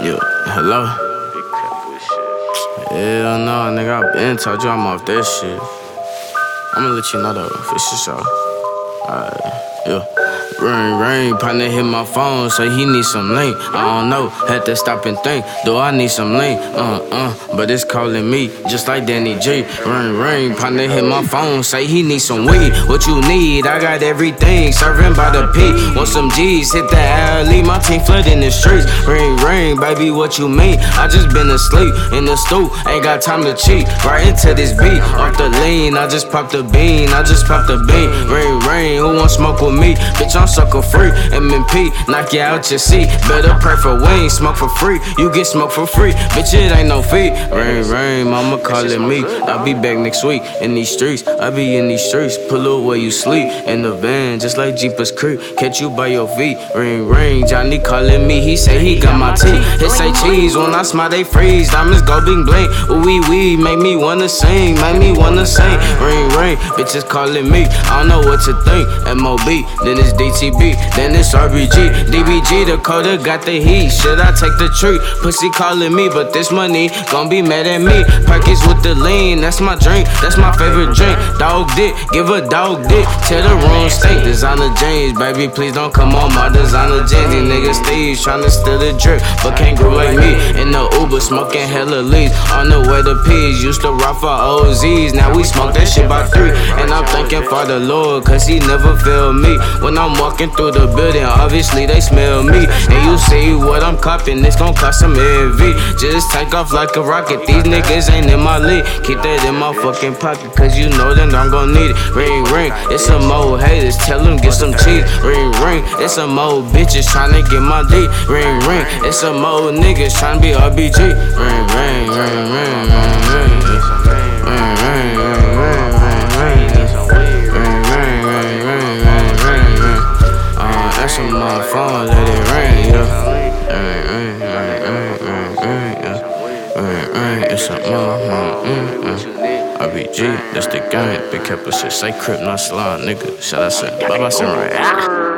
Yeah, hello? Hell no, nigga, I been told you I'm off that shit. I'ma let you know though, for sure. Alright, yeah. Ring, ring, partner hit my phone, say he need some link. I don't know, had to stop and think. Do I need some link? Uh uh, but it's calling me, just like Danny G. Ring, ring, partner hit my phone, say he need some weed. What you need? I got everything, serving by the P. Want some G's, hit the alley, my team flood in the streets. Ring, ring, baby, what you mean? I just been asleep in the stoop, ain't got time to cheat. Right into this beat, off the lean, I just popped a bean, I just popped a bean. Ring, ring, who want smoke with me? Bitch, I'm sucker free. MMP, knock you out your seat. Better pray for wings, smoke for free. You get smoke for free. Bitch, it ain't no fee. Rain, rain, mama calling me. I'll be back next week in these streets. I be in these streets. Pull up where you sleep. In the van, just like Jeepers Creek. Catch you by your feet. Rain, rain, Johnny calling me. He say he got my teeth. It say cheese. When I smile, they freeze. Diamonds go bling bling. Ooh, wee wee. Make me wanna sing. Make me wanna sing. Rain, rain. Bitches calling me. I don't know what to think. MOB, then it's DT. DTB, then it's RBG. DBG, the coder got the heat. Should I take the treat? Pussy calling me, but this money gon' be mad at me. Pockets with the lean, that's my drink, that's my favorite drink. Dog dick, give a dog dick. Tell the wrong state, designer James, baby, please don't come on my designer jeans. These niggas thieves tryna steal the drip, but can't grow like me. Smoking hella leaves. On the way to peas, used to rock for OZs. Now we smoke that shit by three. And I'm thanking for the Lord, cause he never failed me. When I'm walking through the building, obviously they smell me. And you see what I'm copping, it's gon' cost some envy. Just take off like a rocket, these niggas ain't in my league. Keep that in my fucking pocket, cause you know that I'm gon' need it. Ring, ring, it's some old haters, tell them get some cheese. Ring, ring, it's some old bitches tryna get my D. Ring, ring, it's some old niggas tryna be RBG. Ring, ring, ring, ring, ring. That's on my phone, let it rain, yeah. Rain, rain, rain, rain, rain, rain, yeah. Rain, rain, it's a mom, mm, mm. RBG, that's the gang. Big capital shit, say crip, not slime, nigga. Shout out, bye, say right.